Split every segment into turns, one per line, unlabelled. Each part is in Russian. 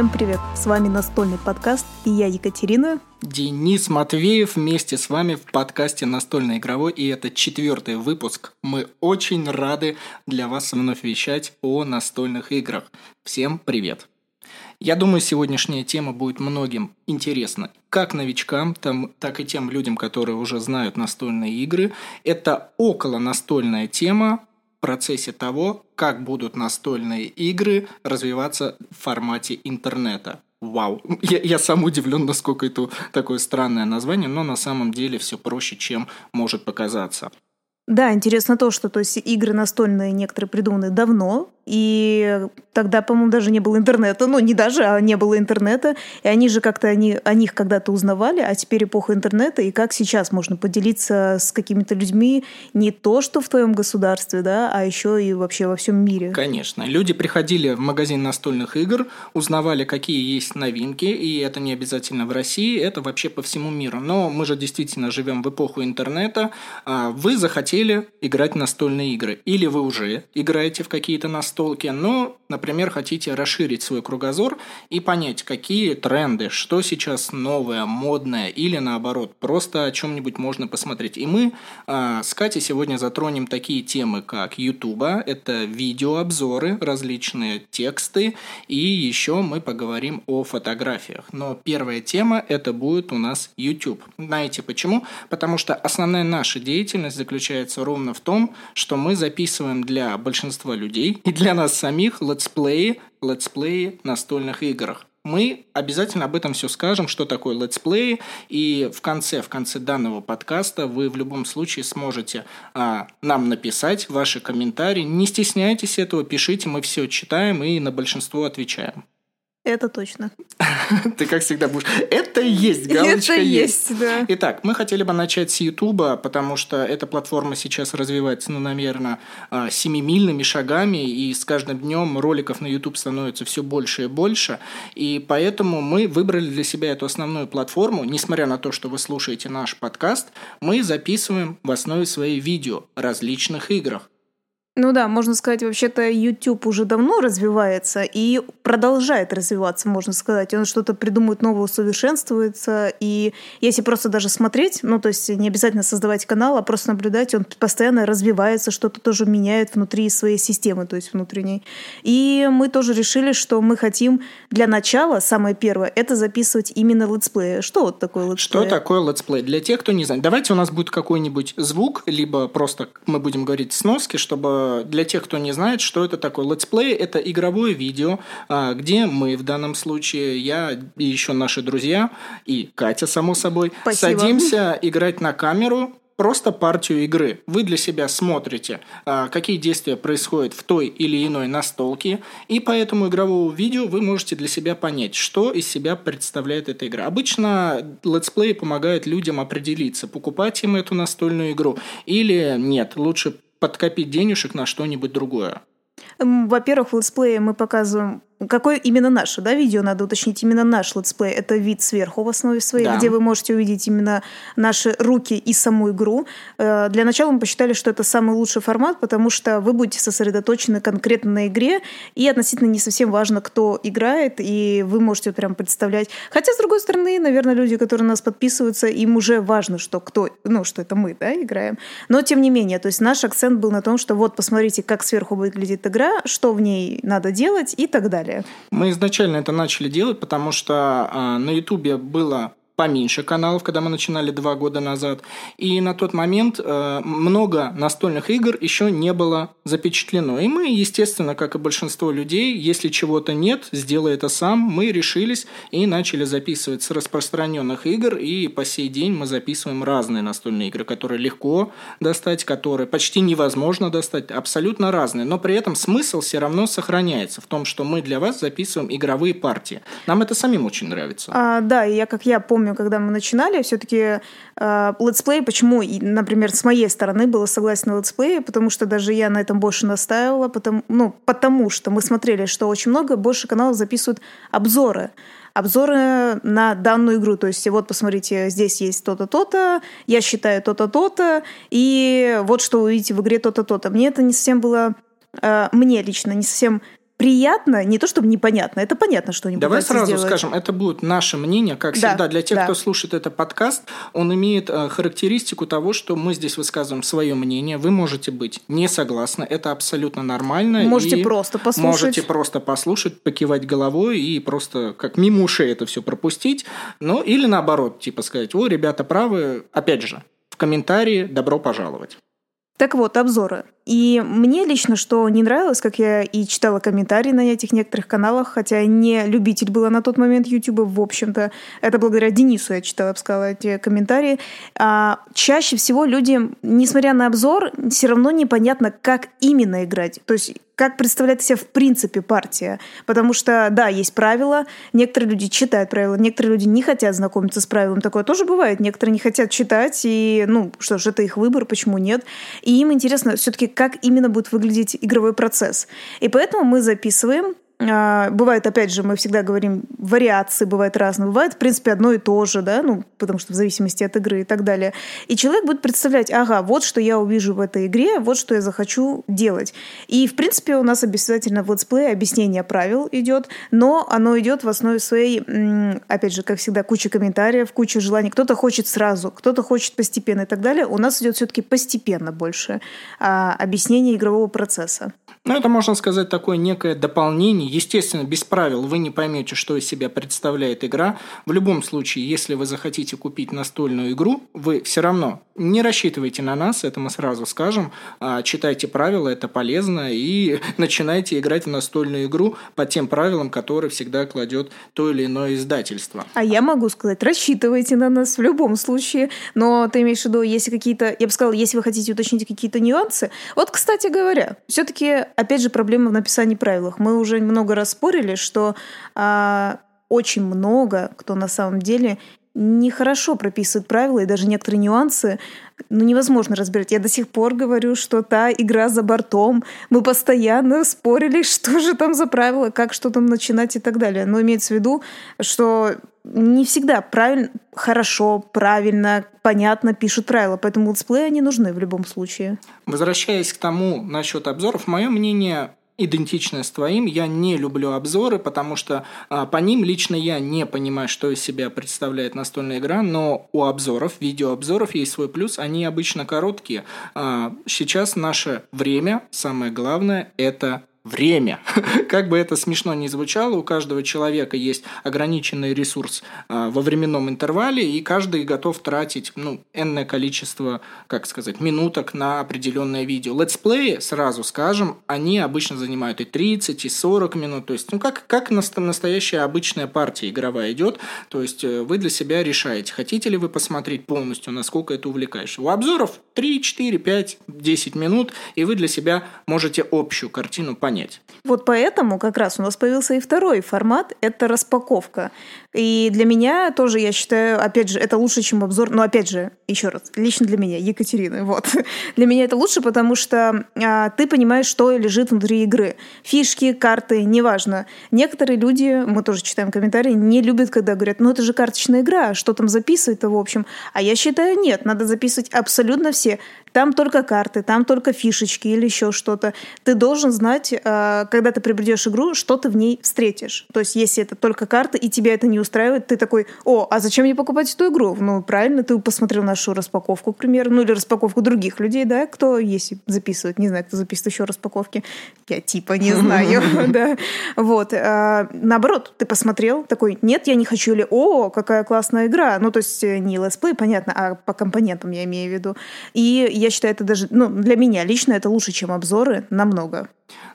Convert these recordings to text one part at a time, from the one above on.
Всем привет! С вами настольный подкаст и я Екатерина.
Денис Матвеев вместе с вами в подкасте «Настольный игровой», и это четвертый выпуск. Мы очень рады для вас вновь вещать о настольных играх. Всем привет! Я думаю, сегодняшняя тема будет многим интересна. Как новичкам, там, так и тем людям, которые уже знают настольные игры. Это около настольная тема, процессе того, как будут настольные игры развиваться в формате интернета. Вау. Я, я сам удивлен, насколько это такое странное название, но на самом деле все проще, чем может показаться.
Да, интересно то, что то есть игры настольные некоторые придуманы давно, и тогда, по-моему, даже не было интернета. Ну, не даже, а не было интернета. И они же как-то они, о них когда-то узнавали, а теперь эпоха интернета. И как сейчас можно поделиться с какими-то людьми не то, что в твоем государстве, да, а еще и вообще во всем мире.
Конечно. Люди приходили в магазин настольных игр, узнавали, какие есть новинки, и это не обязательно в России, это вообще по всему миру. Но мы же действительно живем в эпоху интернета. А вы захотели играть в настольные игры. Или вы уже играете в какие-то настольные настолке, но, например, хотите расширить свой кругозор и понять, какие тренды, что сейчас новое, модное или наоборот, просто о чем-нибудь можно посмотреть. И мы э, с Катей сегодня затронем такие темы, как YouTube, это видеообзоры, различные тексты, и еще мы поговорим о фотографиях. Но первая тема это будет у нас YouTube. Знаете почему? Потому что основная наша деятельность заключается ровно в том, что мы записываем для большинства людей и для нас самих летсплеи, летсплеи настольных играх. Мы обязательно об этом все скажем, что такое летсплей, и в конце, в конце данного подкаста вы в любом случае сможете а, нам написать ваши комментарии. Не стесняйтесь этого, пишите, мы все читаем и на большинство отвечаем.
Это точно.
Ты, как всегда, будешь... Это есть, галочка
Это есть, да.
Итак, мы хотели бы начать с Ютуба, потому что эта платформа сейчас развивается, ну, наверное, а, семимильными шагами, и с каждым днем роликов на YouTube становится все больше и больше, и поэтому мы выбрали для себя эту основную платформу, несмотря на то, что вы слушаете наш подкаст, мы записываем в основе свои видео различных играх.
Ну да, можно сказать, вообще-то YouTube уже давно развивается и продолжает развиваться, можно сказать. Он что-то придумывает новое, усовершенствуется. И если просто даже смотреть, ну то есть не обязательно создавать канал, а просто наблюдать, он постоянно развивается, что-то тоже меняет внутри своей системы, то есть внутренней. И мы тоже решили, что мы хотим для начала, самое первое, это записывать именно летсплеи. Что вот такое летсплей?
Что такое летсплей? Для тех, кто не знает. Давайте у нас будет какой-нибудь звук, либо просто мы будем говорить сноски, чтобы для тех, кто не знает, что это такое. Летсплей – это игровое видео, а, где мы в данном случае, я и еще наши друзья, и Катя, само собой, Спасибо. садимся играть на камеру, просто партию игры. Вы для себя смотрите, а, какие действия происходят в той или иной настолке, и по этому игровому видео вы можете для себя понять, что из себя представляет эта игра. Обычно летсплей помогает людям определиться, покупать им эту настольную игру или нет, лучше подкопить денежек на что-нибудь другое?
Во-первых, в летсплее мы показываем Какое именно наше, да, видео, надо уточнить, именно наш летсплей. Это вид сверху в основе своей, да. где вы можете увидеть именно наши руки и саму игру. Э, для начала мы посчитали, что это самый лучший формат, потому что вы будете сосредоточены конкретно на игре, и относительно не совсем важно, кто играет, и вы можете прям представлять. Хотя, с другой стороны, наверное, люди, которые нас подписываются, им уже важно, что кто, ну, что это мы, да, играем. Но, тем не менее, то есть наш акцент был на том, что вот, посмотрите, как сверху выглядит игра, что в ней надо делать и так далее далее.
Мы изначально это начали делать, потому что а, на Ютубе было поменьше каналов, когда мы начинали два года назад. И на тот момент э, много настольных игр еще не было запечатлено. И мы, естественно, как и большинство людей, если чего-то нет, сделай это сам, мы решились и начали записывать с распространенных игр. И по сей день мы записываем разные настольные игры, которые легко достать, которые почти невозможно достать, абсолютно разные. Но при этом смысл все равно сохраняется в том, что мы для вас записываем игровые партии. Нам это самим очень нравится.
А, да, и я, как я помню, помню, когда мы начинали, все-таки э, летсплей, почему, например, с моей стороны было согласен на летсплей, потому что даже я на этом больше настаивала, потому, ну, потому что мы смотрели, что очень много, больше каналов записывают обзоры обзоры на данную игру. То есть вот посмотрите, здесь есть то-то, то-то, я считаю то-то, то-то, и вот что вы увидите в игре то-то, то-то. Мне это не совсем было, э, мне лично не совсем приятно, не то чтобы непонятно, это понятно, что они
Давай сразу
сделать.
скажем, это будет наше мнение, как да, всегда. Для тех, да. кто слушает этот подкаст, он имеет э, характеристику того, что мы здесь высказываем свое мнение. Вы можете быть не согласны, это абсолютно нормально.
Можете просто послушать.
Можете просто послушать, покивать головой и просто как мимо ушей это все пропустить. Ну, или наоборот, типа сказать, о, ребята правы. Опять же, в комментарии добро пожаловать.
Так вот, обзоры. И мне лично что не нравилось, как я и читала комментарии на этих некоторых каналах, хотя не любитель была на тот момент YouTube, в общем-то, это благодаря Денису я читала, я бы сказала, эти комментарии. А, чаще всего люди, несмотря на обзор, все равно непонятно, как именно играть. То есть как представляет себя в принципе партия. Потому что, да, есть правила, некоторые люди читают правила, некоторые люди не хотят знакомиться с правилами. Такое тоже бывает. Некоторые не хотят читать, и, ну, что ж, это их выбор, почему нет. И им интересно все-таки, как именно будет выглядеть игровой процесс. И поэтому мы записываем бывает, опять же, мы всегда говорим, вариации бывают разные. Бывает, в принципе, одно и то же, да, ну, потому что в зависимости от игры и так далее. И человек будет представлять, ага, вот что я увижу в этой игре, вот что я захочу делать. И, в принципе, у нас обязательно в летсплее объяснение правил идет, но оно идет в основе своей, опять же, как всегда, куча комментариев, куча желаний. Кто-то хочет сразу, кто-то хочет постепенно и так далее. У нас идет все-таки постепенно больше а, объяснение игрового процесса.
Ну, это, можно сказать, такое некое дополнение. Естественно, без правил вы не поймете, что из себя представляет игра. В любом случае, если вы захотите купить настольную игру, вы все равно не рассчитывайте на нас, это мы сразу скажем. А, читайте правила, это полезно, и начинайте играть в настольную игру по тем правилам, которые всегда кладет то или иное издательство.
А я могу сказать, рассчитывайте на нас в любом случае, но ты имеешь в виду, если какие-то, я бы сказала, если вы хотите уточнить какие-то нюансы. Вот, кстати говоря, все-таки, опять же, проблема в написании правил. Мы уже много раз спорили, что а, очень много кто на самом деле нехорошо прописывает правила и даже некоторые нюансы ну, невозможно разбирать. Я до сих пор говорю, что та игра за бортом. Мы постоянно спорили, что же там за правила, как что там начинать и так далее. Но имеется в виду, что не всегда правильно, хорошо, правильно, понятно пишут правила, поэтому летсплеи они нужны в любом случае.
Возвращаясь к тому насчет обзоров, мое мнение идентичное с твоим. Я не люблю обзоры, потому что а, по ним лично я не понимаю, что из себя представляет настольная игра, но у обзоров, видеообзоров есть свой плюс, они обычно короткие. А, сейчас наше время, самое главное, это время. как бы это смешно ни звучало, у каждого человека есть ограниченный ресурс э, во временном интервале, и каждый готов тратить ну, энное количество, как сказать, минуток на определенное видео. Летсплеи, сразу скажем, они обычно занимают и 30, и 40 минут. То есть, ну, как, как настоящая обычная партия игровая идет. То есть, э, вы для себя решаете, хотите ли вы посмотреть полностью, насколько это увлекающе. У обзоров 3, 4, 5, 10 минут, и вы для себя можете общую картину понять понять.
Вот поэтому как раз у нас появился и второй формат – это распаковка. И для меня тоже, я считаю, опять же, это лучше, чем обзор. Но опять же, еще раз, лично для меня, Екатерина, вот. для меня это лучше, потому что а, ты понимаешь, что лежит внутри игры. Фишки, карты, неважно. Некоторые люди, мы тоже читаем комментарии, не любят, когда говорят, ну это же карточная игра, что там записывать-то в общем. А я считаю, нет, надо записывать абсолютно все. Там только карты, там только фишечки или еще что-то. Ты должен знать, а, когда ты приобретешь игру, что ты в ней встретишь. То есть, если это только карты, и тебя это не устраивает, ты такой, о, а зачем мне покупать эту игру? Ну, правильно, ты посмотрел нашу распаковку, к примеру, ну или распаковку других людей, да, кто есть записывает, не знаю, кто записывает еще распаковки. Я типа не знаю, да. Вот. А, наоборот, ты посмотрел, такой, нет, я не хочу, или, о, какая классная игра. Ну, то есть, э, не летсплей, понятно, а по компонентам я имею в виду. И я считаю, это даже, ну, для меня лично это лучше, чем обзоры, намного.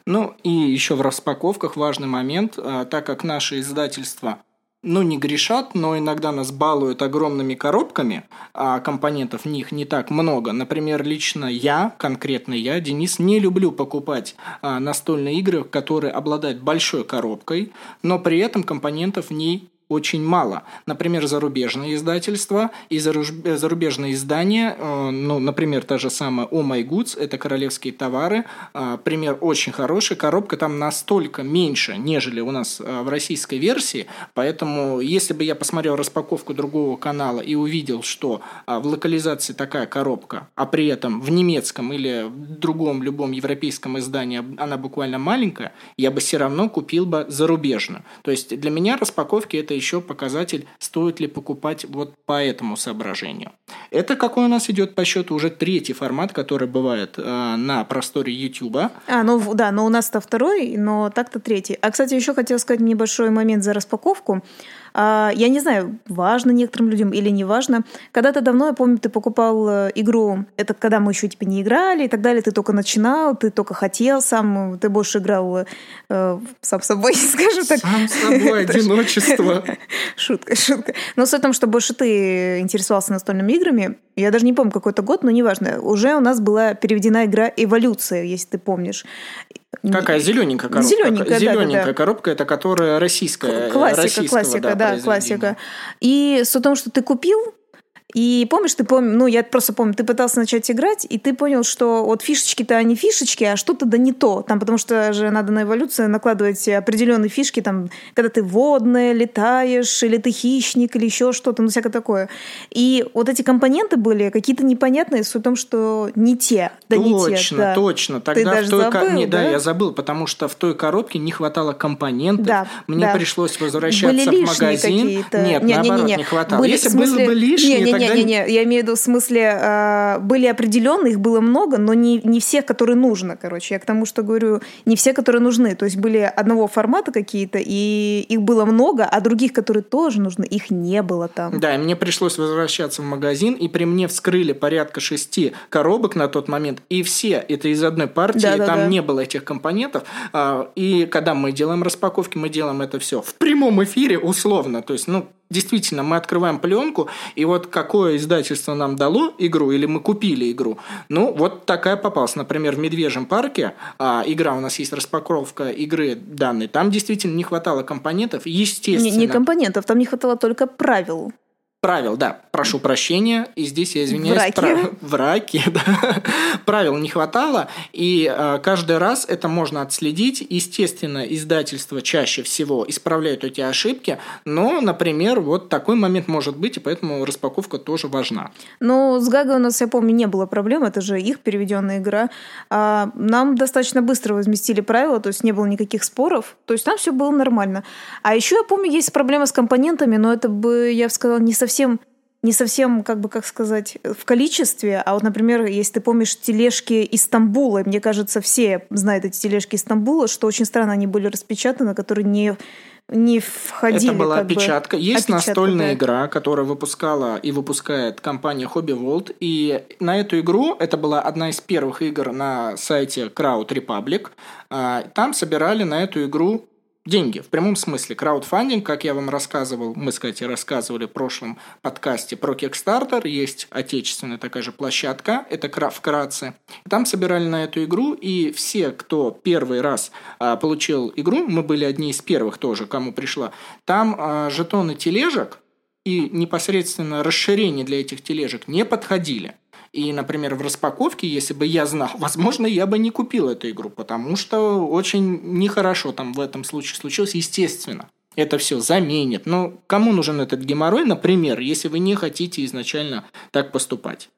Ну и еще в распаковках важный момент, а, так как наше издательство ну, не грешат, но иногда нас балуют огромными коробками, а компонентов в них не так много. Например, лично я, конкретно я, Денис, не люблю покупать а, настольные игры, которые обладают большой коробкой, но при этом компонентов в ней очень мало. Например, зарубежные издательства и зарубежные издания, э, ну, например, та же самая Oh My Goods, это королевские товары, э, пример очень хороший, коробка там настолько меньше, нежели у нас э, в российской версии, поэтому если бы я посмотрел распаковку другого канала и увидел, что в локализации такая коробка, а при этом в немецком или в другом любом европейском издании она буквально маленькая, я бы все равно купил бы зарубежную. То есть для меня распаковки это еще показатель, стоит ли покупать вот по этому соображению. Это какой у нас идет по счету уже третий формат, который бывает э, на просторе YouTube.
А, ну да, но у нас-то второй, но так-то третий. А, кстати, еще хотел сказать небольшой момент за распаковку. А, я не знаю, важно некоторым людям или не важно. Когда-то давно, я помню, ты покупал э, игру, это когда мы еще типа не играли и так далее, ты только начинал, ты только хотел сам, ты больше играл э, сам собой, скажу так.
Сам собой, одиночество.
Шутка, шутка. Но в том, что больше ты интересовался настольными играми, я даже не помню какой-то год, но неважно, уже у нас была переведена игра «Эволюция», если ты помнишь.
Какая зелененькая коробка?
Зелененькая,
зелененькая
да, да,
коробка, это которая российская.
Классика, классика, да, классика. И с том, что ты купил, и помнишь, ты помнишь, ну, я просто помню, ты пытался начать играть, и ты понял, что вот фишечки-то они фишечки, а что-то да не то. Там, потому что же надо на эволюцию накладывать определенные фишки, там, когда ты водная, летаешь, или ты хищник, или еще что-то, ну, всякое такое. И вот эти компоненты были какие-то непонятные, с том, что не те. Да
точно,
не те, да.
точно. Тогда
ты даже
в той
забыл,
ко... не,
да?
да, я забыл, потому что в той коробке не хватало компонентов.
Да,
Мне
да.
пришлось возвращаться
были
в магазин. Нет,
не,
наоборот,
не, не,
не хватало.
Были,
Если
в смысле...
было бы лишнее,
не, не, не, не, не, я имею в виду в смысле э, были определенные, их было много, но не, не всех, которые нужно, короче. Я к тому, что говорю, не все, которые нужны. То есть были одного формата какие-то, и их было много, а других, которые тоже нужны, их не было там.
Да, и мне пришлось возвращаться в магазин, и при мне вскрыли порядка шести коробок на тот момент, и все это из одной партии,
Да, да,
там
да.
не было этих компонентов. А, И когда мы делаем распаковки, мы делаем это все в прямом эфире условно. То есть, ну, Действительно, мы открываем пленку, и вот какое издательство нам дало игру, или мы купили игру, ну, вот такая попалась. Например, в «Медвежьем парке» а, игра, у нас есть распаковка игры данной, там действительно не хватало компонентов, естественно.
Не, не компонентов, там не хватало только правил.
Правил, да, прошу прощения, и здесь я извиняюсь.
Враки.
Прав- Враки, да. Правил не хватало, и э, каждый раз это можно отследить. Естественно, издательства чаще всего исправляют эти ошибки, но, например, вот такой момент может быть, и поэтому распаковка тоже важна.
Но с Гагой у нас, я помню, не было проблем, это же их переведенная игра. А нам достаточно быстро возместили правила, то есть не было никаких споров, то есть там все было нормально. А еще я помню, есть проблема с компонентами, но это бы, я бы сказала, не совсем не совсем, как бы, как сказать, в количестве, а вот, например, если ты помнишь тележки из Стамбула, мне кажется, все знают эти тележки из Стамбула, что очень странно они были распечатаны, которые не не входили.
Это была
как бы,
опечатка. Есть
опечатка,
настольная
да.
игра, которая выпускала и выпускает компания Hobby World. И на эту игру, это была одна из первых игр на сайте Crowd Republic, а, там собирали на эту игру деньги, в прямом смысле. Краудфандинг, как я вам рассказывал, мы, кстати, рассказывали в прошлом подкасте про Kickstarter, есть отечественная такая же площадка, это кра- вкратце. Там собирали на эту игру, и все, кто первый раз а, получил игру, мы были одни из первых тоже, кому пришла, там а, жетоны тележек и непосредственно расширение для этих тележек не подходили. И, например, в распаковке, если бы я знал, возможно, я бы не купил эту игру, потому что очень нехорошо там в этом случае случилось, естественно. Это все заменит. Но кому нужен этот геморрой, например, если вы не хотите изначально так поступать?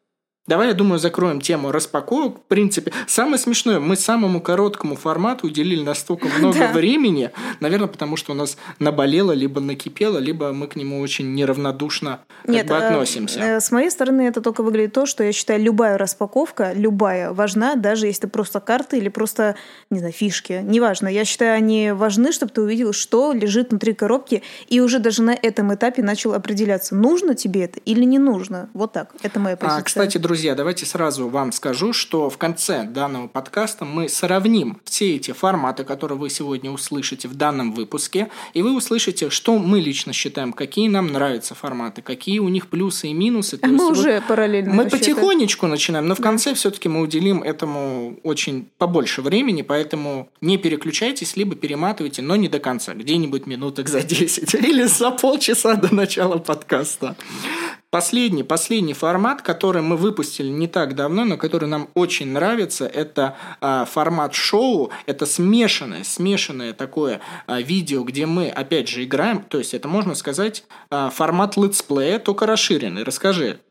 Давай, я думаю, закроем тему распаковок. В принципе, самое смешное, мы самому короткому формату уделили настолько много
Да.
времени, наверное, потому что у нас наболело, либо накипело, либо мы к нему очень неравнодушно как
Нет,
бы
э,
относимся.
э, С моей стороны это только выглядит то, что я считаю, любая распаковка, любая, важна, даже если это просто карты или просто, не знаю, фишки. Неважно. Я считаю, они важны, чтобы ты увидел, что лежит внутри коробки, и уже даже на этом этапе начал определяться, нужно тебе это или не нужно. Вот так. Это моя позиция.
А, кстати, друзья, друзья, давайте сразу вам скажу, что в конце данного подкаста мы сравним все эти форматы, которые вы сегодня услышите в данном выпуске, и вы услышите, что мы лично считаем, какие нам нравятся форматы, какие у них плюсы и минусы.
То мы уже вот параллельно.
Мы потихонечку начинаем, но в конце все-таки мы уделим этому очень побольше времени, поэтому не переключайтесь, либо перематывайте, но не до конца, где-нибудь минуток за 10 или за полчаса до начала подкаста. Последний, последний формат, который мы выпустили не так давно, но который нам очень нравится, это а, формат шоу. Это смешанное, смешанное такое а, видео, где мы опять же играем. То есть это можно сказать а, формат летсплея, только расширенный. Расскажи.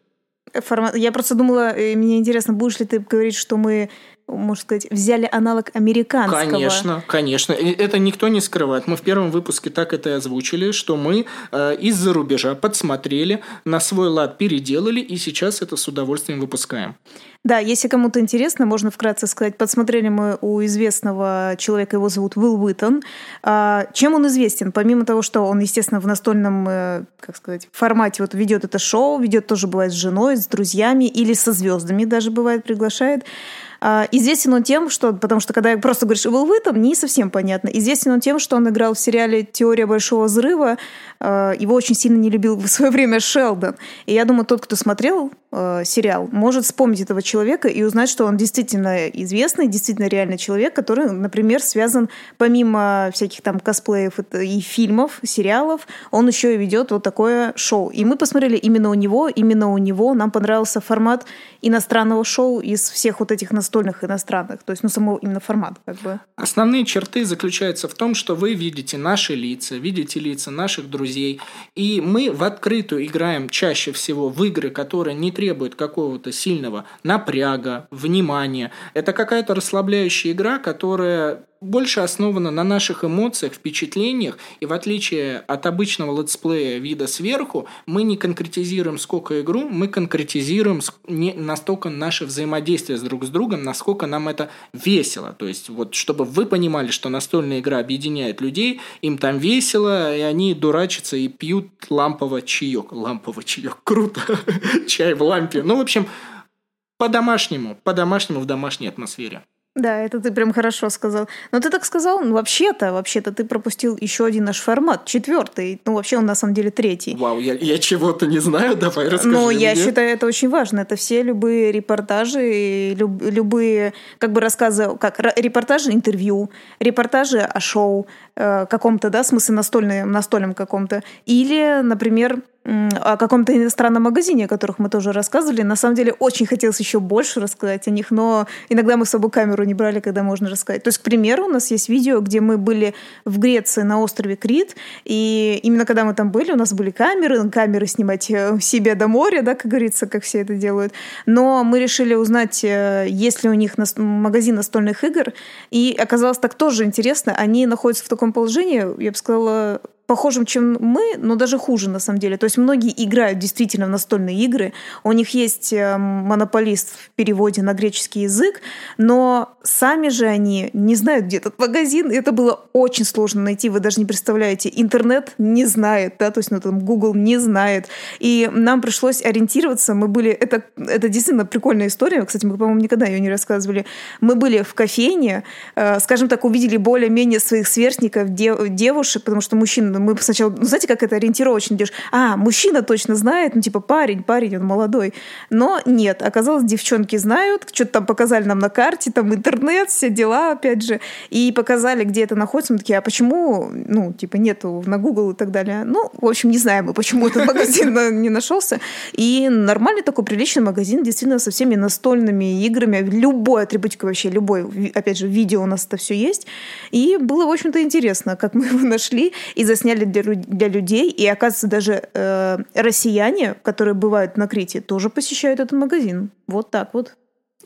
Формат... Я просто думала, э, мне интересно, будешь ли ты говорить, что мы можно сказать, взяли аналог американского.
Конечно, конечно. Это никто не скрывает. Мы в первом выпуске так это и озвучили, что мы э, из-за рубежа подсмотрели, на свой лад переделали, и сейчас это с удовольствием выпускаем.
Да, если кому-то интересно, можно вкратце сказать, подсмотрели мы у известного человека, его зовут Уилл Уиттон. А, чем он известен? Помимо того, что он, естественно, в настольном, э, как сказать, формате вот ведет это шоу, ведет тоже бывает с женой, с друзьями или со звездами даже бывает приглашает. А, известен он тем, что, потому что когда просто говоришь Уилл Уиттон, не совсем понятно. Известен он тем, что он играл в сериале «Теория большого взрыва». А, его очень сильно не любил в свое время Шелдон. И я думаю, тот, кто смотрел а, сериал, может вспомнить этого человека и узнать, что он действительно известный, действительно реальный человек, который, например, связан помимо всяких там косплеев и фильмов, сериалов, он еще и ведет вот такое шоу. И мы посмотрели именно у него, именно у него нам понравился формат иностранного шоу из всех вот этих настольных иностранных, то есть, ну, само именно формат, как бы.
Основные черты заключаются в том, что вы видите наши лица, видите лица наших друзей, и мы в открытую играем чаще всего в игры, которые не требуют какого-то сильного напряга, внимания. Это какая-то расслабляющая игра, которая больше основана на наших эмоциях, впечатлениях, и в отличие от обычного летсплея вида сверху, мы не конкретизируем сколько игру, мы конкретизируем не настолько наше взаимодействие с друг с другом, насколько нам это весело. То есть, вот, чтобы вы понимали, что настольная игра объединяет людей, им там весело, и они дурачатся и пьют ламповый чаек. Ламповый чаек, круто. Чай в лампе. Ну, в общем, по-домашнему, по-домашнему в домашней атмосфере.
Да, это ты прям хорошо сказал. Но ты так сказал, ну вообще-то, вообще-то ты пропустил еще один наш формат, четвертый. Ну вообще он на самом деле третий.
Вау, я, я чего-то не знаю, давай расскажи
Ну
я
считаю это очень важно. Это все любые репортажи, люб, любые как бы рассказы, как репортажи, интервью, репортажи о шоу э, каком-то, да, смысле настольном, настольном каком-то. Или, например, о каком-то иностранном магазине, о которых мы тоже рассказывали. На самом деле очень хотелось еще больше рассказать о них, но иногда мы с собой камеру не брали, когда можно рассказать. То есть, к примеру, у нас есть видео, где мы были в Греции на острове Крит, и именно когда мы там были, у нас были камеры, камеры снимать э, себе до моря, да, как говорится, как все это делают. Но мы решили узнать, э, есть ли у них магазин настольных игр, и оказалось так тоже интересно. Они находятся в таком положении, я бы сказала, похожим, чем мы, но даже хуже на самом деле. То есть многие играют действительно в настольные игры, у них есть э, монополист в переводе на греческий язык, но сами же они не знают, где этот магазин, это было очень сложно найти, вы даже не представляете. Интернет не знает, да, то есть ну, там Google не знает. И нам пришлось ориентироваться, мы были, это, это действительно прикольная история, кстати, мы, по-моему, никогда ее не рассказывали. Мы были в кофейне, э, скажем так, увидели более-менее своих сверстников, дев, девушек, потому что мужчин ну, мы сначала, ну, знаете, как это ориентировочно идешь? А, мужчина точно знает, ну, типа, парень, парень, он молодой. Но нет, оказалось, девчонки знают, что-то там показали нам на карте, там интернет, все дела, опять же, и показали, где это находится. Мы такие, а почему, ну, типа, нету на Google и так далее. Ну, в общем, не знаем мы, почему этот магазин не нашелся. И нормальный такой приличный магазин, действительно, со всеми настольными играми, любой атрибутикой вообще, любой, опять же, видео у нас это все есть. И было, в общем-то, интересно, как мы его нашли и засняли сняли для, для людей, и, оказывается, даже э, россияне, которые бывают на Крите, тоже посещают этот магазин. Вот так вот.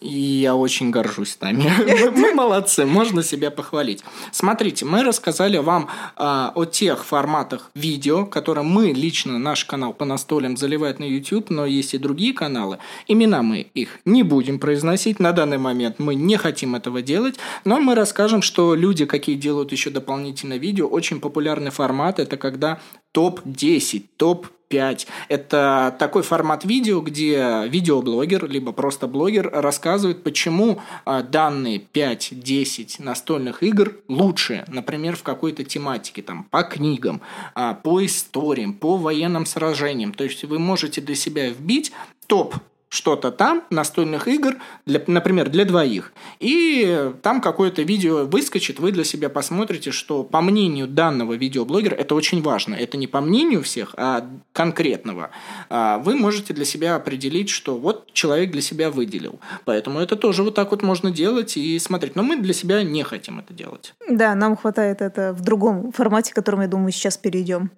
И я очень горжусь нами. Мы молодцы, можно себя похвалить. Смотрите, мы рассказали вам э, о тех форматах видео, которые мы лично, наш канал по настолям заливает на YouTube, но есть и другие каналы. Имена мы их не будем произносить. На данный момент мы не хотим этого делать, но мы расскажем, что люди, какие делают еще дополнительное видео, очень популярный формат. Это когда топ-10, топ 5. Это такой формат видео, где видеоблогер, либо просто блогер рассказывает, почему а, данные 5-10 настольных игр лучше, например, в какой-то тематике, там, по книгам, а, по историям, по военным сражениям. То есть вы можете для себя вбить топ что-то там, настольных игр, для, например, для двоих. И там какое-то видео выскочит, вы для себя посмотрите, что по мнению данного видеоблогера, это очень важно, это не по мнению всех, а конкретного, а вы можете для себя определить, что вот человек для себя выделил. Поэтому это тоже вот так вот можно делать и смотреть. Но мы для себя не хотим это делать.
Да, нам хватает это в другом формате, к которому, я думаю, сейчас перейдем.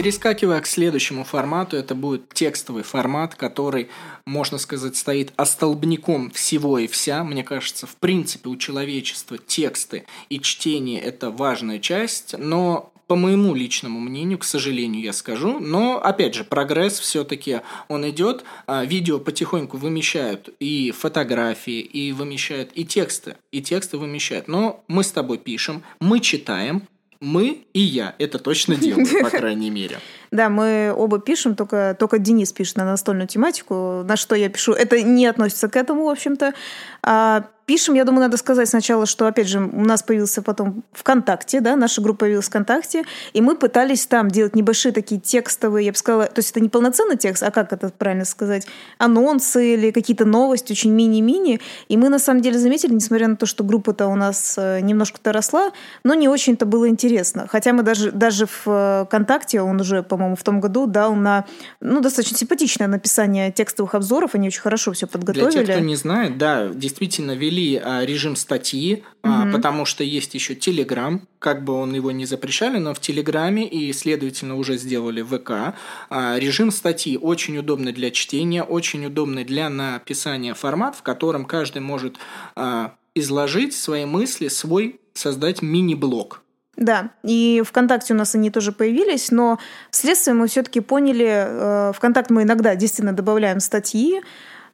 Перескакивая к следующему формату, это будет текстовый формат, который, можно сказать, стоит остолбняком всего и вся. Мне кажется, в принципе, у человечества тексты и чтение – это важная часть, но по моему личному мнению, к сожалению, я скажу, но, опять же, прогресс все-таки он идет, а, видео потихоньку вымещают и фотографии, и вымещают и тексты, и тексты вымещают, но мы с тобой пишем, мы читаем, мы и я это точно делаю, по крайней мере.
Да, мы оба пишем, только, только Денис пишет на настольную тематику, на что я пишу. Это не относится к этому, в общем-то. А пишем, я думаю, надо сказать сначала, что, опять же, у нас появился потом ВКонтакте, да, наша группа появилась ВКонтакте, и мы пытались там делать небольшие такие текстовые, я бы сказала, то есть это не полноценный текст, а как это правильно сказать, анонсы или какие-то новости, очень мини-мини, и мы на самом деле заметили, несмотря на то, что группа-то у нас э, немножко-то росла, но не очень-то было интересно. Хотя мы даже, даже в э, ВКонтакте, он уже, по-моему, в том году дал на, ну, достаточно симпатичное написание текстовых обзоров, они очень хорошо все подготовили.
Для тех, кто не знает, да, действительно вели а, режим статьи, угу. потому что есть еще Телеграм, как бы он его не запрещали, но в Телеграме и, следовательно, уже сделали ВК. А, режим статьи очень удобный для чтения, очень удобный для написания формат, в котором каждый может изложить свои мысли, свой создать мини-блог.
Да, и ВКонтакте у нас они тоже появились, но вследствие мы все-таки поняли, э, ВКонтакт мы иногда действительно добавляем статьи,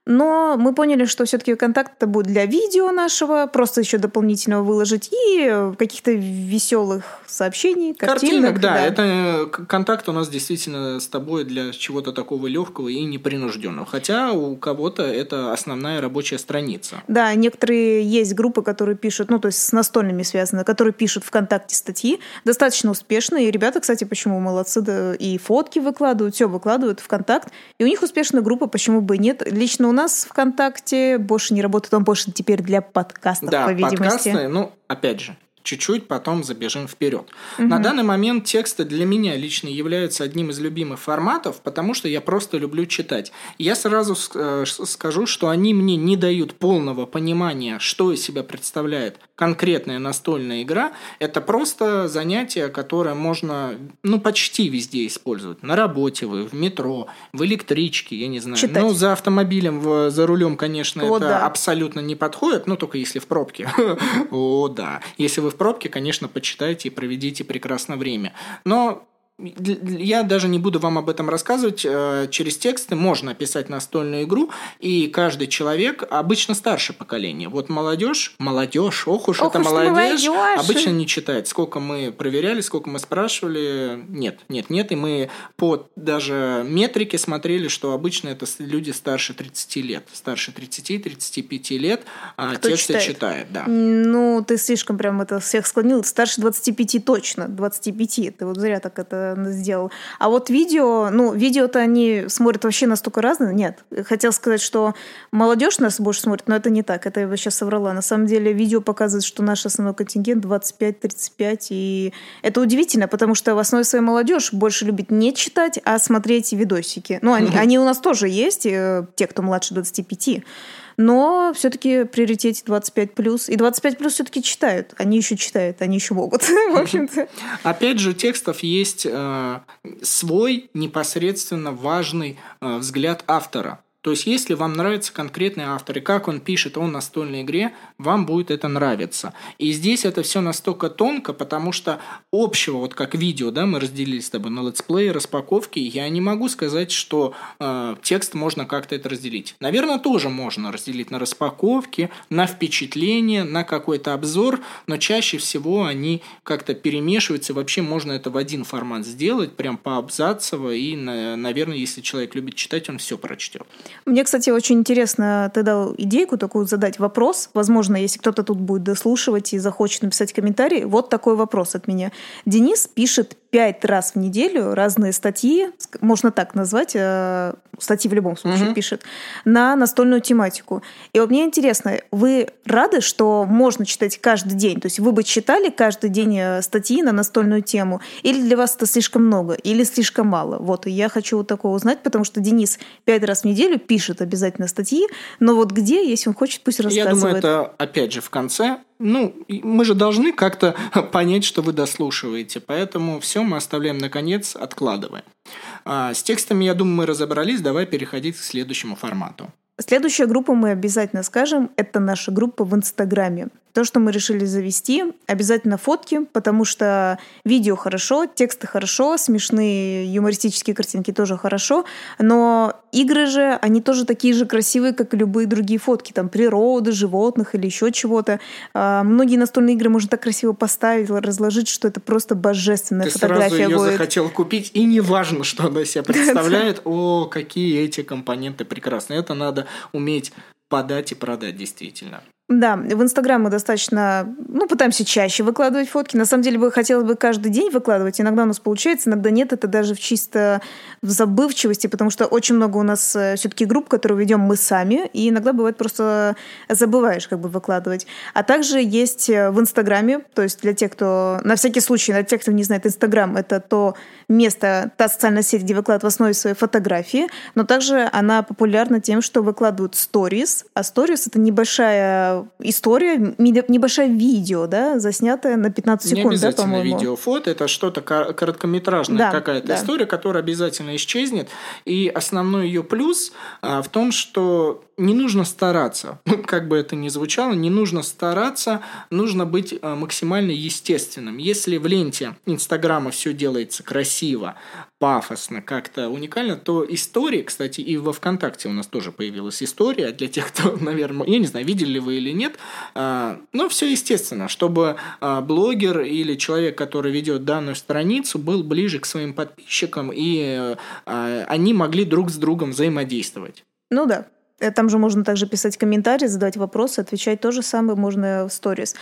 но мы поняли, что все-таки контакт это будет для видео нашего, просто еще дополнительного выложить и каких-то веселых сообщений, картинок.
Картинок, да, да. Это э, контакт у нас действительно с тобой для чего-то такого легкого и непринужденного. Хотя у кого-то это основная рабочая страница.
Да, некоторые есть группы, которые пишут, ну то есть с настольными связаны, которые пишут ВКонтакте статьи, достаточно успешные. И ребята, кстати, почему молодцы, да, и фотки выкладывают, все выкладывают ВКонтакт. И у них успешная группа, почему бы и нет. Лично у нас ВКонтакте больше не работает, он больше теперь для подкастов,
да,
по видимости.
подкасты, ну, опять же, чуть-чуть потом забежим вперед. Угу. На данный момент тексты для меня лично являются одним из любимых форматов, потому что я просто люблю читать. Я сразу э, скажу, что они мне не дают полного понимания, что из себя представляет конкретная настольная игра. Это просто занятие, которое можно ну, почти везде использовать. На работе вы, в метро, в электричке, я не знаю. Читать. Ну, за автомобилем, за рулем, конечно, О, это да. абсолютно не подходит, ну, только если в пробке. О, да. Если вы в пробке, конечно, почитайте и проведите прекрасное время. Но я даже не буду вам об этом рассказывать. Э, через тексты можно описать настольную игру, и каждый человек, обычно старше поколение, вот молодежь, молодежь, ох уж ох это уж молодежь, молодежь, обычно не читает. Сколько мы проверяли, сколько мы спрашивали, нет, нет, нет, и мы по даже метрике смотрели, что обычно это люди старше 30 лет, старше 30-35 лет, а Кто тексты читает? читает, да.
Ну, ты слишком прям это всех склонил, старше 25 точно, 25, ты вот зря так это сделал. А вот видео, ну, видео-то они смотрят вообще настолько разные. Нет, хотел сказать, что молодежь нас больше смотрит, но это не так. Это я сейчас соврала. На самом деле видео показывает, что наш основной контингент 25-35. И это удивительно, потому что в основе своей молодежь больше любит не читать, а смотреть видосики. Ну, они, они у нас тоже есть, э, те, кто младше 25 но все-таки приоритете 25 плюс. И 25 плюс все-таки читают. Они еще читают, они еще могут, в общем-то.
Опять же, у текстов есть э, свой непосредственно важный э, взгляд автора. То есть, если вам нравится конкретный автор и как он пишет о настольной игре, вам будет это нравиться. И здесь это все настолько тонко, потому что общего, вот как видео, да, мы разделили с тобой на летсплей, распаковки, я не могу сказать, что э, текст можно как-то это разделить. Наверное, тоже можно разделить на распаковки, на впечатление, на какой-то обзор, но чаще всего они как-то перемешиваются. Вообще можно это в один формат сделать, прям по абзацово, и, наверное, если человек любит читать, он все прочтет.
Мне, кстати, очень интересно, ты дал идейку такую задать вопрос. Возможно, если кто-то тут будет дослушивать и захочет написать комментарий, вот такой вопрос от меня. Денис пишет пять раз в неделю разные статьи, можно так назвать, э, статьи в любом случае угу. пишет, на настольную тематику. И вот мне интересно, вы рады, что можно читать каждый день? То есть вы бы читали каждый день э, статьи на настольную тему? Или для вас это слишком много? Или слишком мало? Вот, и я хочу вот такого узнать, потому что Денис пять раз в неделю пишет обязательно статьи, но вот где, если он хочет, пусть рассказывает.
Я думаю, это опять же в конце ну, мы же должны как-то понять, что вы дослушиваете, поэтому все мы оставляем на конец, откладываем. А, с текстами, я думаю, мы разобрались, давай переходить к следующему формату.
Следующая группа мы обязательно скажем, это наша группа в Инстаграме. То, что мы решили завести, обязательно фотки, потому что видео хорошо, тексты хорошо, смешные юмористические картинки тоже хорошо, но игры же, они тоже такие же красивые, как и любые другие фотки, там природы, животных или еще чего-то. А, многие настольные игры можно так красиво поставить, разложить, что это просто божественная
Ты
фотография
сразу ее будет. захотел купить, и не важно, что она себя представляет, о, какие эти компоненты прекрасные. Это надо уметь подать и продать действительно.
Да, в Инстаграм мы достаточно, ну, пытаемся чаще выкладывать фотки. На самом деле, бы хотелось бы каждый день выкладывать. Иногда у нас получается, иногда нет. Это даже в чисто в забывчивости, потому что очень много у нас э, все-таки групп, которые ведем мы сами, и иногда бывает просто забываешь как бы выкладывать. А также есть э, в Инстаграме, то есть для тех, кто, на всякий случай, для тех, кто не знает, Инстаграм — это то место, та социальная сеть, где выкладывают в основе своей фотографии, но также она популярна тем, что выкладывают сторис, а сторис — это небольшая история, небольшое видео, да, заснятое на 15 секунд, Не
обязательно
да,
видео, фото, это что-то короткометражная да, какая-то да. история, которая обязательно исчезнет. И основной ее плюс а, в том, что не нужно стараться, как бы это ни звучало, не нужно стараться, нужно быть а, максимально естественным. Если в ленте Инстаграма все делается красиво, пафосно, как-то уникально, то истории, кстати, и во ВКонтакте у нас тоже появилась история, для тех, кто, наверное, я не знаю, видели ли вы или нет, а, но все естественно, чтобы а, блогер или человек, который ведет данную страницу, был ближе к своим подписчикам, и они могли друг с другом взаимодействовать.
Ну да, Э, там же можно также писать комментарии, задавать вопросы, отвечать то же самое можно в сторис.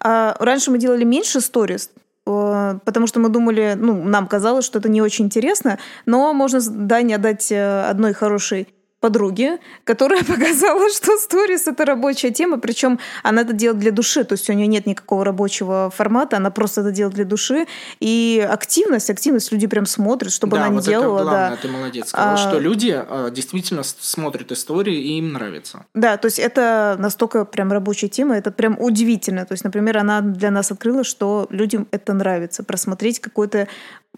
А раньше мы делали меньше сторис, э, потому что мы думали, ну, нам казалось, что это не очень интересно, но можно Дане отдать э, одной хорошей подруги, которая показала, что сторис это рабочая тема, причем она это делает для души, то есть у нее нет никакого рабочего формата, она просто это делает для души. И активность, активность люди прям смотрят, чтобы
да,
она не
вот
делала.
Это главное, да. ты молодец. Сказала, а, что люди а, действительно смотрят истории и им нравится.
Да, то есть это настолько прям рабочая тема, это прям удивительно. То есть, например, она для нас открыла, что людям это нравится, просмотреть какой-то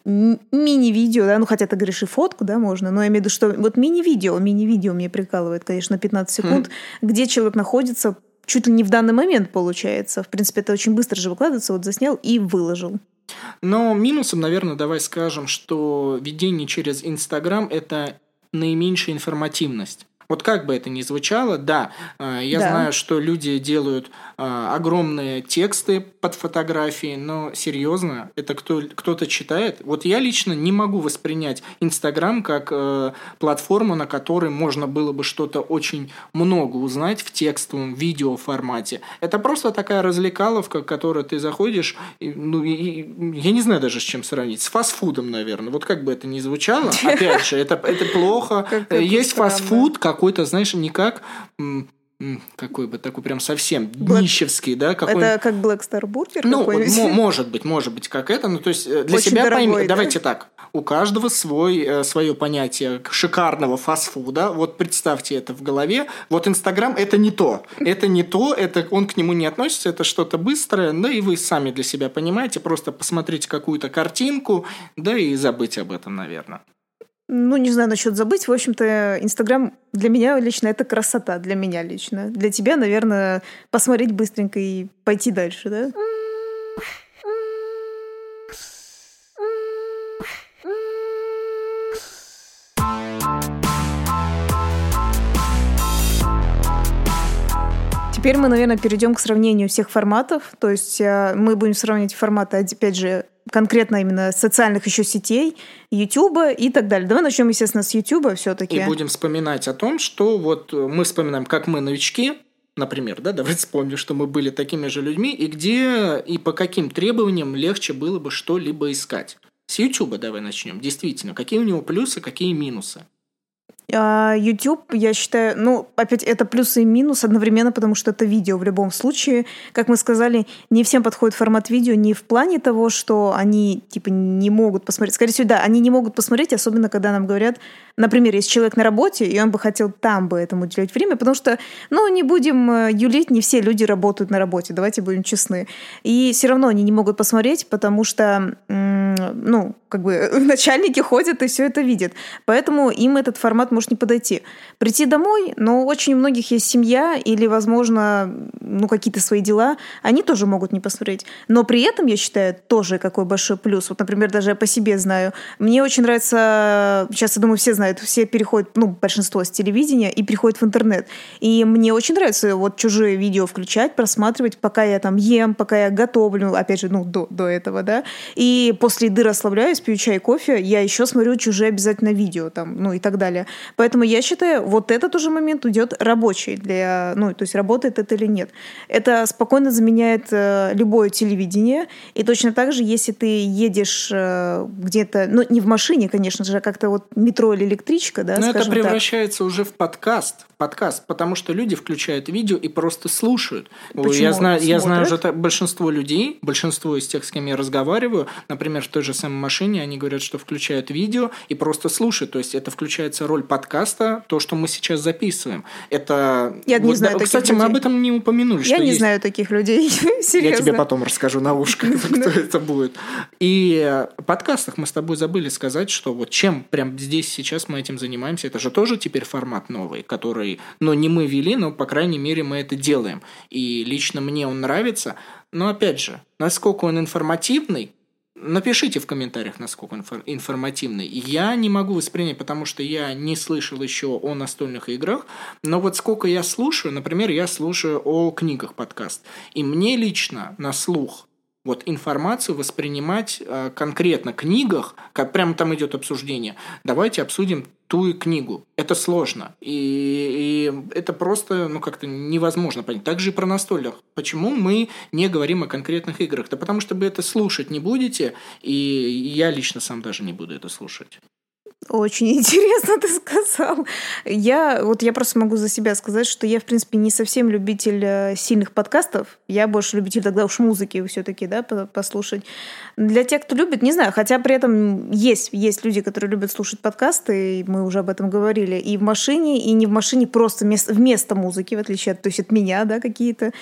мини-видео, да, ну хотя ты говоришь и фотку, да, можно, но я имею в виду, что вот мини-видео, мини-видео мне прикалывает, конечно, 15 секунд, mm. где человек находится чуть ли не в данный момент получается. В принципе, это очень быстро же выкладывается, вот заснял и выложил.
Но минусом, наверное, давай скажем, что ведение через Инстаграм – это наименьшая информативность. Вот как бы это ни звучало, да, э, я да. знаю, что люди делают э, огромные тексты под фотографии, но серьезно, это кто, кто-то читает? Вот я лично не могу воспринять Инстаграм как э, платформу, на которой можно было бы что-то очень много узнать в текстовом видео формате. Это просто такая развлекаловка, в которую ты заходишь, и, ну, и, и, я не знаю даже с чем сравнить, с фастфудом, наверное. Вот как бы это ни звучало, опять же, это, это плохо. Есть фастфуд, как какой-то, знаешь, не как какой бы такой прям совсем Black... нищевский, да? Какой...
Это как Black Star Burger?
Ну, может быть, может быть, как это. Ну, то есть э, для Очень себя дорогой, пойми... да? Давайте так. У каждого свой, э, свое понятие шикарного фастфуда. Вот представьте это в голове. Вот Инстаграм – это не то. Это не то, это он к нему не относится, это что-то быстрое. Да и вы сами для себя понимаете. Просто посмотрите какую-то картинку, да и забыть об этом, наверное.
Ну, не знаю насчет забыть. В общем-то, Инстаграм для меня лично это красота, для меня лично. Для тебя, наверное, посмотреть быстренько и пойти дальше, да? Теперь мы, наверное, перейдем к сравнению всех форматов. То есть э, мы будем сравнивать форматы, опять же, конкретно именно социальных еще сетей, Ютуба и так далее. Давай начнем, естественно, с Ютуба все-таки.
И будем вспоминать о том, что вот мы вспоминаем, как мы новички, например, да, давайте вспомним, что мы были такими же людьми, и где и по каким требованиям легче было бы что-либо искать. С Ютуба давай начнем. Действительно, какие у него плюсы, какие минусы?
А, YouTube, я считаю, ну, опять это плюсы и минус одновременно, потому что это видео в любом случае. Как мы сказали, не всем подходит формат видео не в плане того, что они, типа, не могут посмотреть. Скорее всего, да, они не могут посмотреть, особенно когда нам говорят, например, есть человек на работе, и он бы хотел там бы этому уделять время, потому что, ну, не будем э, юлить, не все люди работают на работе, давайте будем честны. И все равно они не могут посмотреть, потому что, ну, как бы начальники ходят и все это видят. Поэтому им этот формат может не подойти. Прийти домой, но очень у многих есть семья или, возможно, ну, какие-то свои дела, они тоже могут не посмотреть. Но при этом, я считаю, тоже какой большой плюс. Вот, например, даже я по себе знаю. Мне очень нравится, сейчас, я думаю, все знают, все переходят, ну, большинство с телевидения и переходят в интернет. И мне очень нравится вот чужие видео включать, просматривать, пока я там ем, пока я готовлю, опять же, ну, до, до этого, да. И после еды расслабляюсь, пью чай, кофе, я еще смотрю чужие обязательно видео там, ну, и так далее. Поэтому я считаю, вот этот уже момент идет рабочий для, ну, то есть работает это или нет. Это спокойно заменяет э, любое телевидение. И точно так же, если ты едешь э, где-то, ну, не в машине, конечно же, а как-то вот метро или электричка, да,
Но это превращается так. уже в подкаст подкаст, потому что люди включают видео и просто слушают. Почему? Я знаю, я знаю уже большинство людей, большинство из тех, с кем я разговариваю, например, в той же самой машине, они говорят, что включают видео и просто слушают. То есть это включается роль подкаста, то, что мы сейчас записываем. Это
я вот, не знаю. Да,
кстати,
людей.
мы об этом не упомянули.
Я не
есть...
знаю таких людей. Серьезно.
Я тебе потом расскажу на ушко, кто это будет. И в подкастах мы с тобой забыли сказать, что вот чем прям здесь сейчас мы этим занимаемся, это же тоже теперь формат новый, который который, но не мы вели, но, по крайней мере, мы это делаем. И лично мне он нравится. Но, опять же, насколько он информативный, Напишите в комментариях, насколько он информативный. Я не могу воспринять, потому что я не слышал еще о настольных играх. Но вот сколько я слушаю, например, я слушаю о книгах подкаст. И мне лично на слух вот информацию воспринимать э, конкретно книгах, как прямо там идет обсуждение. Давайте обсудим ту книгу. Это сложно. И, и это просто, ну, как-то невозможно понять. Также и про настольных. Почему мы не говорим о конкретных играх? Да потому что вы это слушать не будете, и я лично сам даже не буду это слушать.
Очень интересно ты сказал. Я, вот я просто могу за себя сказать, что я, в принципе, не совсем любитель э, сильных подкастов. Я больше любитель тогда уж музыки все-таки, да, послушать. Для тех, кто любит, не знаю, хотя при этом есть, есть люди, которые любят слушать подкасты, и мы уже об этом говорили, и в машине, и не в машине, просто вместо, вместо музыки, в отличие от, то есть от меня, да, какие-то.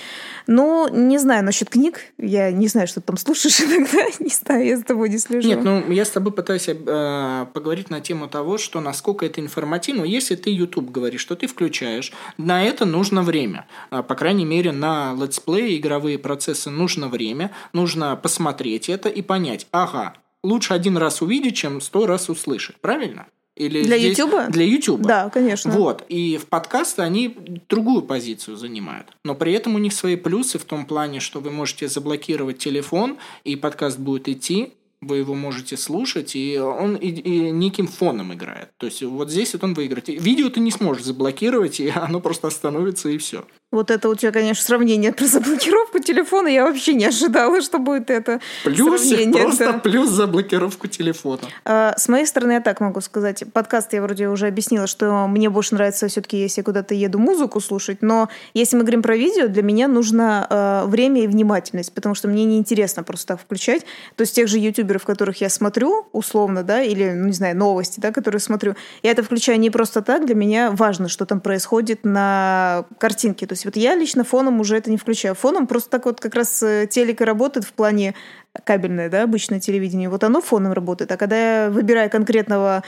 Но не знаю насчет книг, я не знаю, что ты там слушаешь иногда, не знаю, я с тобой не слежу.
Нет, ну я с тобой пытаюсь э, поговорить на тему того, что насколько это информативно. Если ты YouTube говоришь, что ты включаешь, на это нужно время. А, по крайней мере, на летсплей игровые процессы нужно время, нужно посмотреть это и понять, ага, лучше один раз увидеть, чем сто раз услышать. Правильно?
Или для здесь... YouTube?
Для YouTube.
Да, конечно.
Вот. И в подкасты они другую позицию занимают. Но при этом у них свои плюсы в том плане, что вы можете заблокировать телефон, и подкаст будет идти, вы его можете слушать, и он и, и неким фоном играет. То есть вот здесь вот он выиграет. Видео ты не сможешь заблокировать, и оно просто остановится, и все.
Вот это у тебя, конечно, сравнение про заблокировку телефона. Я вообще не ожидала, что будет это
плюс,
сравнение.
Просто да. плюс заблокировку телефона.
А, с моей стороны, я так могу сказать. Подкаст я вроде уже объяснила, что мне больше нравится все-таки, если я куда-то еду музыку слушать. Но если мы говорим про видео, для меня нужно э, время и внимательность, потому что мне неинтересно просто так включать. То есть тех же ютуберов, которых я смотрю, условно, да, или, ну, не знаю, новости, да, которые смотрю, я это включаю не просто так. Для меня важно, что там происходит на картинке. То есть вот я лично фоном уже это не включаю. Фоном просто так вот как раз э, телека работает в плане кабельное, да, обычное телевидение, вот оно фоном работает. А когда я выбираю конкретного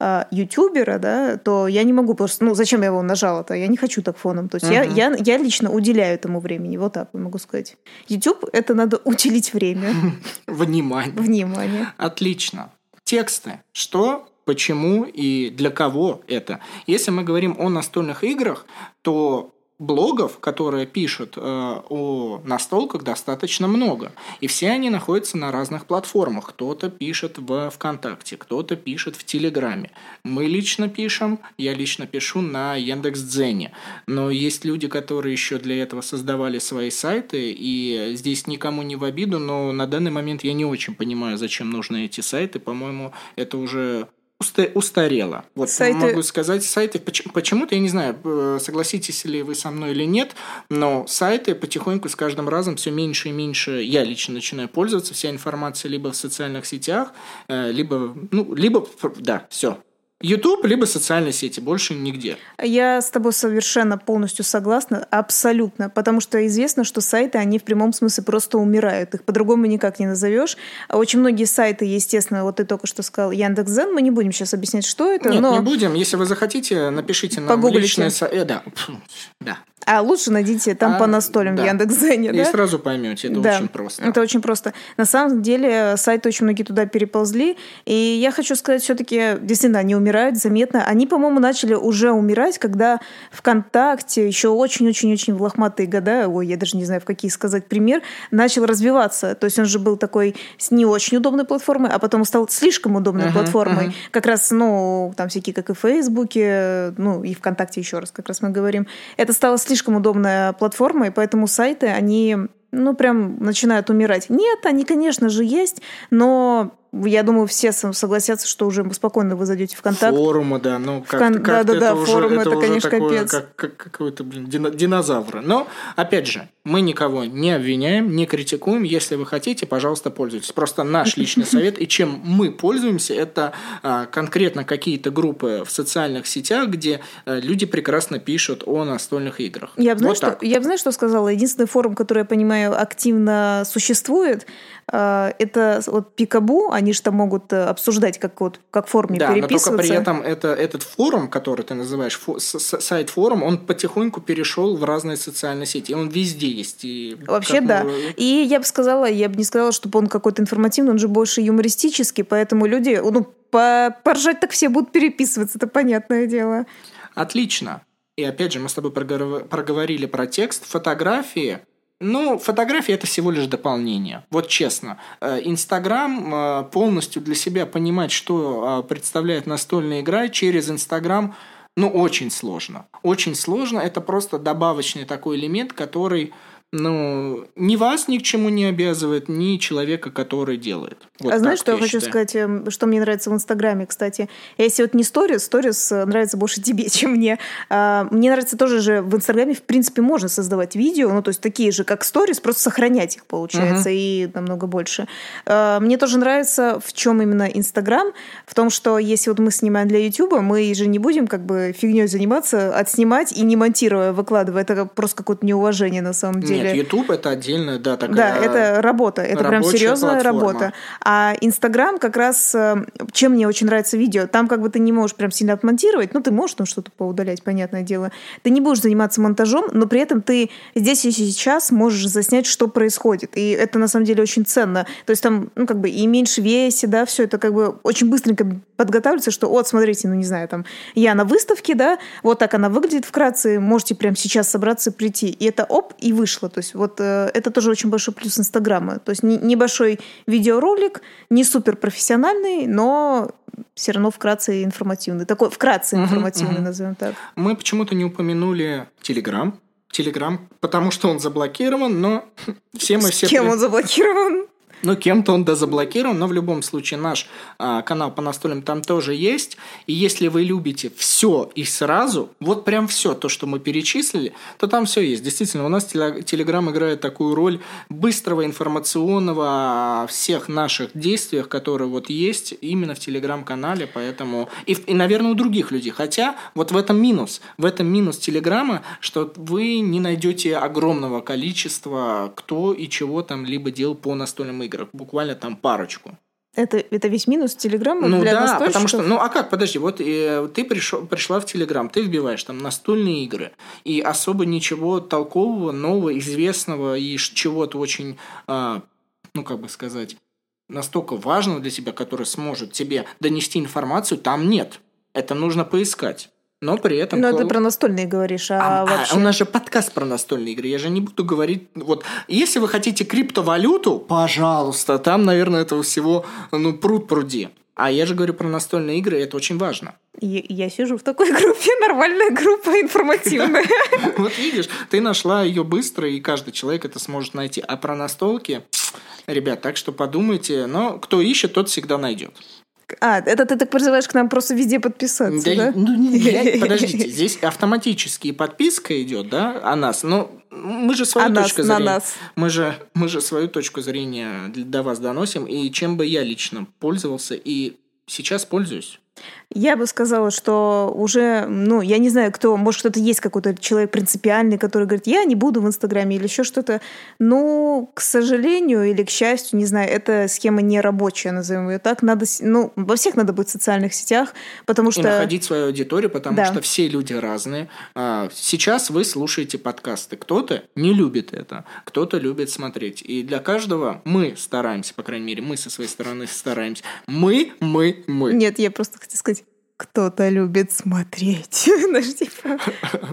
э, ютубера, да, то я не могу просто, ну, зачем я его нажала-то? Я не хочу так фоном. То есть uh-huh. я, я, я лично уделяю этому времени, вот так могу сказать. YouTube — это надо уделить время.
Внимание.
Внимание.
Отлично. Тексты. Что почему и для кого это. Если мы говорим о настольных играх, то блогов, которые пишут э, о настолках, достаточно много. И все они находятся на разных платформах. Кто-то пишет в ВКонтакте, кто-то пишет в Телеграме. Мы лично пишем, я лично пишу на Яндекс.Дзене. Но есть люди, которые еще для этого создавали свои сайты, и здесь никому не в обиду, но на данный момент я не очень понимаю, зачем нужны эти сайты. По-моему, это уже устарело. Вот сайты... могу сказать, сайты почему-то, я не знаю, согласитесь ли вы со мной или нет, но сайты потихоньку с каждым разом все меньше и меньше я лично начинаю пользоваться. Вся информация либо в социальных сетях, э, либо, ну, либо, да, все, YouTube, либо социальные сети, больше нигде.
Я с тобой совершенно полностью согласна, абсолютно, потому что известно, что сайты, они в прямом смысле просто умирают, их по-другому никак не назовешь. Очень многие сайты, естественно, вот ты только что сказал, Яндекс.Зен, мы не будем сейчас объяснять, что это,
Нет,
но...
не будем, если вы захотите, напишите нам Погуглите. личное... Э, да, да.
А лучше найдите там а, по настолям да. в Яндекс.Зене,
да? И сразу поймете, это да. очень просто.
Это очень просто. На самом деле сайты очень многие туда переползли, и я хочу сказать, все-таки действительно они умирают заметно. Они, по-моему, начали уже умирать, когда ВКонтакте еще очень-очень-очень в лохматые года, ой, я даже не знаю, в какие сказать пример, начал развиваться. То есть он же был такой с не очень удобной платформой, а потом стал слишком удобной uh-huh, платформой. Uh-huh. Как раз, ну, там всякие, как и в Фейсбуке, ну, и ВКонтакте еще раз, как раз мы говорим. Это стало слишком удобная платформа, и поэтому сайты, они ну, прям начинают умирать. Нет, они, конечно же, есть, но я думаю, все согласятся, что уже спокойно вы зайдете в контакт.
Форумы, да, ну как, Кон... как да, да, да, уже, форумы это, это конечно, такое, капец. Как, как какой-то, блин, динозавр. Но, опять же, мы никого не обвиняем, не критикуем. Если вы хотите, пожалуйста, пользуйтесь. Просто наш личный совет, и чем мы пользуемся, это а, конкретно какие-то группы в социальных сетях, где а, люди прекрасно пишут о настольных играх.
Я бы, вот знаю, что, я бы знаю, что сказала. Единственный форум, который, я понимаю, активно существует, это вот Пикабу, они же там могут э, обсуждать, как вот как в форме да, переписываться.
но только при этом это, этот форум, который ты называешь, фо, сайт форум, он потихоньку перешел в разные социальные сети, он везде есть. И
Вообще да. Мы... И я бы сказала, я бы не сказала, чтобы он какой-то информативный, он же больше юмористический, поэтому люди, ну, поржать так все будут переписываться, это понятное дело.
Отлично. И опять же, мы с тобой проговорили про текст, фотографии – ну, фотографии это всего лишь дополнение. Вот честно. Э, Инстаграм э, полностью для себя понимать, что э, представляет настольная игра через Инстаграм, ну, очень сложно. Очень сложно. Это просто добавочный такой элемент, который ну, ни вас ни к чему не обязывает, ни человека, который делает.
Вот а знаешь, что я, хочу сказать, эм, что мне нравится в Инстаграме, кстати? Если вот не сторис, сторис э, нравится больше тебе, чем мне. А, мне нравится тоже же в Инстаграме, в принципе, можно создавать видео, ну, то есть такие же, как сторис, просто сохранять их, получается, uh-huh. и намного больше. А, мне тоже нравится, в чем именно Инстаграм, в том, что если вот мы снимаем для Ютуба, мы же не будем как бы фигней заниматься, отснимать и не монтируя, выкладывая. Это просто какое-то неуважение на самом деле.
Нет, YouTube это отдельная, да, такая
Да, это работа, это прям серьезная платформа. работа. А Инстаграм как раз, э, чем мне очень нравится видео, там как бы ты не можешь прям сильно отмонтировать, ну ты можешь там что-то поудалять, понятное дело. Ты не будешь заниматься монтажом, но при этом ты здесь и сейчас можешь заснять, что происходит. И это на самом деле очень ценно. То есть там, ну как бы и меньше весе, да, все это как бы очень быстренько подготавливается, что вот, смотрите, ну не знаю, там я на выставке, да, вот так она выглядит вкратце, можете прямо сейчас собраться прийти. И это оп, и вышло. То есть вот э, это тоже очень большой плюс Инстаграма. То есть не, небольшой видеоролик, не супер профессиональный, но все равно вкратце информативный. Такой вкратце информативный, назовем так.
Мы почему-то не упомянули Телеграм. Телеграм, потому что он заблокирован, но все мы
С
все...
кем он заблокирован?
Ну, кем-то он да заблокирован, но в любом случае наш а, канал по настольным там тоже есть. И если вы любите все и сразу, вот прям все то, что мы перечислили, то там все есть. Действительно, у нас Телеграм играет такую роль быстрого информационного всех наших действиях, которые вот есть именно в Телеграм-канале, поэтому и, и, наверное, у других людей. Хотя вот в этом минус, в этом минус Телеграма, что вы не найдете огромного количества кто и чего там либо делал по настольным играм, буквально там парочку.
Это, это весь минус Телеграма
ну,
для
да, потому что, ну а как, подожди, вот э, ты пришел, пришла в Телеграм, ты вбиваешь там настольные игры, и особо ничего толкового, нового, известного и чего-то очень, э, ну как бы сказать, настолько важного для тебя, который сможет тебе донести информацию, там нет. Это нужно поискать. Но при этом...
Но ты про настольные говоришь, а, а вообще...
А у нас же подкаст про настольные игры. Я же не буду говорить... Вот, если вы хотите криптовалюту, пожалуйста, там, наверное, этого всего, ну, пруд пруди. А я же говорю про настольные игры, это очень важно.
Я, я сижу в такой группе, нормальная группа информативная.
Вот видишь, ты нашла ее быстро, и каждый человек это сможет найти. А про настолки, ребят, так что подумайте, но кто ищет, тот всегда найдет.
А, это ты так призываешь к нам просто везде подписаться, да? да?
Ну, я, подождите, здесь автоматически подписка идет, да, о нас. Но мы же свою а точку нас, зрения. нас. Мы же, мы же свою точку зрения до вас доносим. И чем бы я лично пользовался, и сейчас пользуюсь.
Я бы сказала, что уже, ну, я не знаю, кто, может, кто-то есть какой-то человек принципиальный, который говорит, я не буду в Инстаграме или еще что-то. Но, к сожалению или к счастью, не знаю, эта схема не рабочая, назовем ее так. Надо, ну, во всех надо быть в социальных сетях, потому что... И
находить свою аудиторию, потому да. что все люди разные. А, сейчас вы слушаете подкасты. Кто-то не любит это, кто-то любит смотреть. И для каждого мы стараемся, по крайней мере, мы со своей стороны стараемся. Мы, мы, мы.
Нет, я просто хотела сказать, кто-то любит смотреть.
Типа.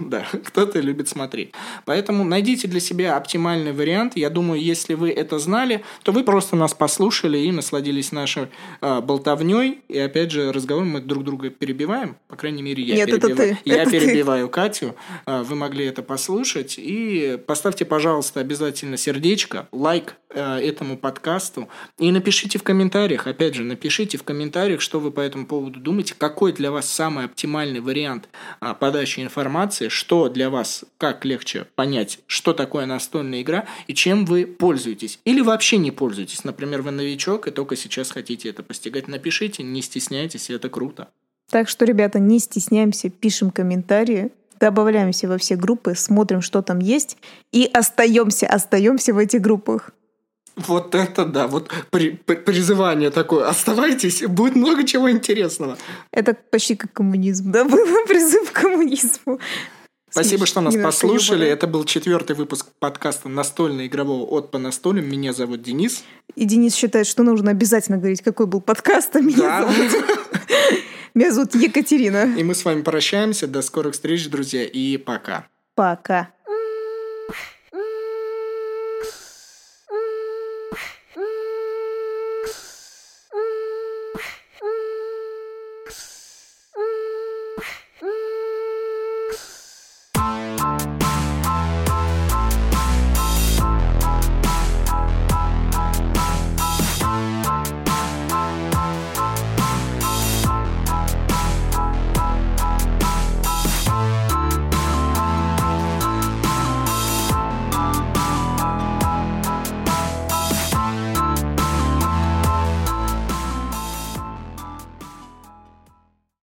Да, кто-то любит смотреть. Поэтому найдите для себя оптимальный вариант. Я думаю, если вы это знали, то вы просто нас послушали и насладились нашей э, болтовней. И опять же, разговор мы друг друга перебиваем. По крайней мере, я
Нет,
перебиваю.
Это ты.
Я
это
перебиваю ты. Катю. Э, вы могли это послушать. И поставьте, пожалуйста, обязательно сердечко, лайк э, этому подкасту. И напишите в комментариях, опять же, напишите в комментариях, что вы по этому поводу думаете, какой для вас самый оптимальный вариант а, подачи информации, что для вас, как легче понять, что такое настольная игра и чем вы пользуетесь. Или вообще не пользуетесь. Например, вы новичок и только сейчас хотите это постигать. Напишите, не стесняйтесь, это круто.
Так что, ребята, не стесняемся, пишем комментарии, добавляемся во все группы, смотрим, что там есть, и остаемся, остаемся в этих группах.
Вот это да, вот при, при, призывание такое. Оставайтесь, будет много чего интересного.
Это почти как коммунизм, да, был призыв к коммунизму.
Спасибо, что нас послушали. Это был четвертый выпуск подкаста настольно игрового от по настолям. Меня зовут Денис.
И Денис считает, что нужно обязательно говорить, какой был подкаст, а меня да. зовут... Меня зовут Екатерина.
И мы с вами прощаемся. До скорых встреч, друзья, и пока.
Пока.